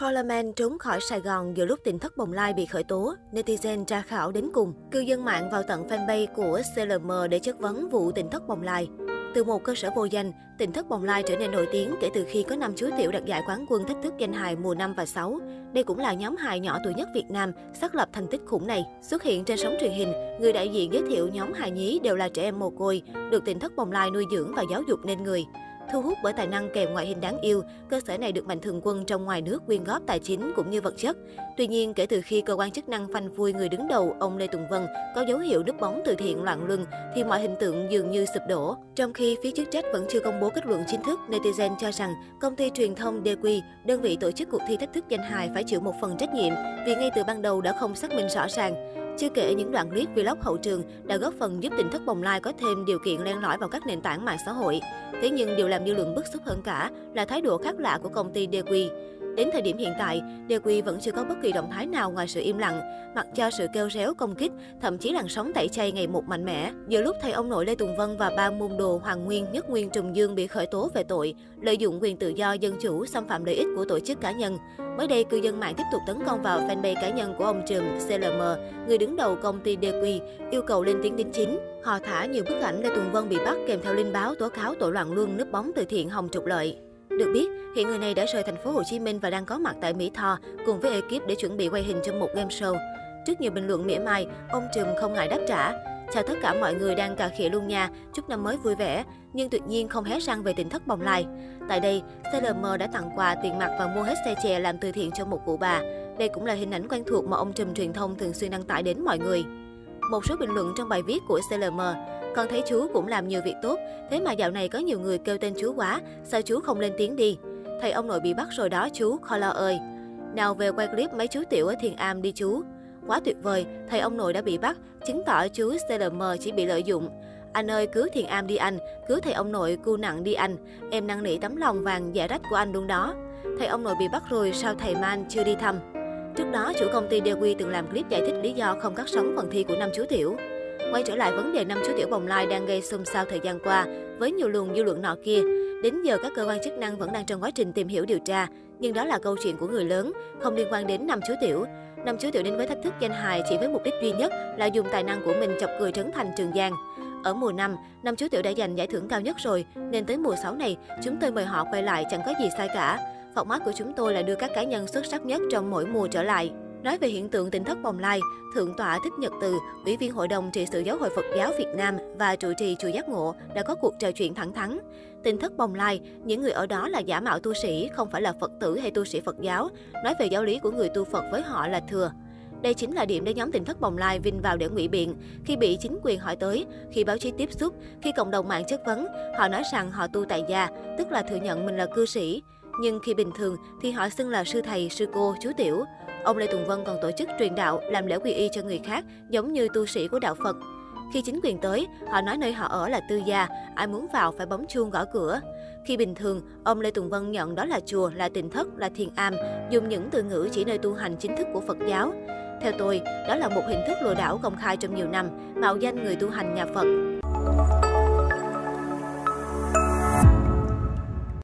Coleman trốn khỏi Sài Gòn giữa lúc tỉnh thất bồng lai bị khởi tố, netizen tra khảo đến cùng. Cư dân mạng vào tận fanpage của CLM để chất vấn vụ tỉnh thất bồng lai. Từ một cơ sở vô danh, tỉnh thất bồng lai trở nên nổi tiếng kể từ khi có năm chú tiểu đạt giải quán quân thách thức danh hài mùa 5 và 6. Đây cũng là nhóm hài nhỏ tuổi nhất Việt Nam xác lập thành tích khủng này. Xuất hiện trên sóng truyền hình, người đại diện giới thiệu nhóm hài nhí đều là trẻ em mồ côi, được tỉnh thất bồng lai nuôi dưỡng và giáo dục nên người. Thu hút bởi tài năng kèm ngoại hình đáng yêu, cơ sở này được mạnh thường quân trong ngoài nước quyên góp tài chính cũng như vật chất. Tuy nhiên, kể từ khi cơ quan chức năng phanh phui người đứng đầu, ông Lê Tùng Vân, có dấu hiệu núp bóng từ thiện loạn luân, thì mọi hình tượng dường như sụp đổ. Trong khi phía chức trách vẫn chưa công bố kết luận chính thức, netizen cho rằng công ty truyền thông DQ, đơn vị tổ chức cuộc thi thách thức danh hài phải chịu một phần trách nhiệm vì ngay từ ban đầu đã không xác minh rõ ràng. Chưa kể những đoạn clip vlog hậu trường đã góp phần giúp tỉnh thất bồng lai có thêm điều kiện len lỏi vào các nền tảng mạng xã hội. Thế nhưng điều làm dư luận bức xúc hơn cả là thái độ khác lạ của công ty DQ. Đến thời điểm hiện tại, DQ vẫn chưa có bất kỳ động thái nào ngoài sự im lặng, mặc cho sự kêu réo công kích, thậm chí làn sóng tẩy chay ngày một mạnh mẽ. Giữa lúc thầy ông nội Lê Tùng Vân và ba môn đồ Hoàng Nguyên, Nhất Nguyên Trùng Dương bị khởi tố về tội lợi dụng quyền tự do dân chủ, xâm phạm lợi ích của tổ chức cá nhân, Mới đây, cư dân mạng tiếp tục tấn công vào fanpage cá nhân của ông Trùm CLM, người đứng đầu công ty DQ, yêu cầu lên tiếng đính chính. Họ thả nhiều bức ảnh Lê Tùng Vân bị bắt kèm theo linh báo tố cáo tội loạn luân núp bóng từ thiện hồng trục lợi. Được biết, hiện người này đã rời thành phố Hồ Chí Minh và đang có mặt tại Mỹ Tho cùng với ekip để chuẩn bị quay hình trong một game show. Trước nhiều bình luận mỉa mai, ông Trùm không ngại đáp trả. Chào tất cả mọi người đang cà khịa luôn nha, chúc năm mới vui vẻ, nhưng tuyệt nhiên không hé răng về tỉnh thất bồng lai. Tại đây, CLM đã tặng quà tiền mặt và mua hết xe chè làm từ thiện cho một cụ bà. Đây cũng là hình ảnh quen thuộc mà ông Trùm truyền thông thường xuyên đăng tải đến mọi người. Một số bình luận trong bài viết của CLM, con thấy chú cũng làm nhiều việc tốt, thế mà dạo này có nhiều người kêu tên chú quá, sao chú không lên tiếng đi? Thầy ông nội bị bắt rồi đó chú, Color ơi. Nào về quay clip mấy chú tiểu ở Thiền Am đi chú. Quá tuyệt vời, thầy ông nội đã bị bắt, chứng tỏ chú CLM chỉ bị lợi dụng. Anh ơi, cứu Thiền Am đi anh, cứu thầy ông nội cu nặng đi anh. Em năn nỉ tấm lòng vàng giả rách của anh luôn đó. Thầy ông nội bị bắt rồi, sao thầy Man chưa đi thăm? Trước đó, chủ công ty DQ từng làm clip giải thích lý do không cắt sóng phần thi của năm chú tiểu. Quay trở lại vấn đề năm chú tiểu bồng lai đang gây xôn xao thời gian qua, với nhiều luồng dư luận nọ kia. Đến giờ các cơ quan chức năng vẫn đang trong quá trình tìm hiểu điều tra, nhưng đó là câu chuyện của người lớn, không liên quan đến năm chú tiểu. Năm chú tiểu đến với thách thức danh hài chỉ với mục đích duy nhất là dùng tài năng của mình chọc cười trấn thành Trường Giang. Ở mùa 5, năm chú tiểu đã giành giải thưởng cao nhất rồi, nên tới mùa 6 này, chúng tôi mời họ quay lại chẳng có gì sai cả. Format của chúng tôi là đưa các cá nhân xuất sắc nhất trong mỗi mùa trở lại. Nói về hiện tượng tỉnh thất bồng lai, Thượng tọa Thích Nhật Từ, Ủy viên Hội đồng trị sự Giáo hội Phật giáo Việt Nam và trụ trì chùa Giác Ngộ đã có cuộc trò chuyện thẳng thắn. Tỉnh thất bồng lai, những người ở đó là giả mạo tu sĩ, không phải là Phật tử hay tu sĩ Phật giáo. Nói về giáo lý của người tu Phật với họ là thừa. Đây chính là điểm để nhóm tỉnh thất bồng lai vinh vào để ngụy biện. Khi bị chính quyền hỏi tới, khi báo chí tiếp xúc, khi cộng đồng mạng chất vấn, họ nói rằng họ tu tại gia, tức là thừa nhận mình là cư sĩ. Nhưng khi bình thường thì họ xưng là sư thầy, sư cô, chú tiểu. Ông Lê Tùng Vân còn tổ chức truyền đạo, làm lễ quy y cho người khác, giống như tu sĩ của đạo Phật. Khi chính quyền tới, họ nói nơi họ ở là tư gia, ai muốn vào phải bấm chuông gõ cửa. Khi bình thường, ông Lê Tùng Vân nhận đó là chùa, là tịnh thất, là thiền am, dùng những từ ngữ chỉ nơi tu hành chính thức của Phật giáo. Theo tôi, đó là một hình thức lừa đảo công khai trong nhiều năm, mạo danh người tu hành nhà Phật.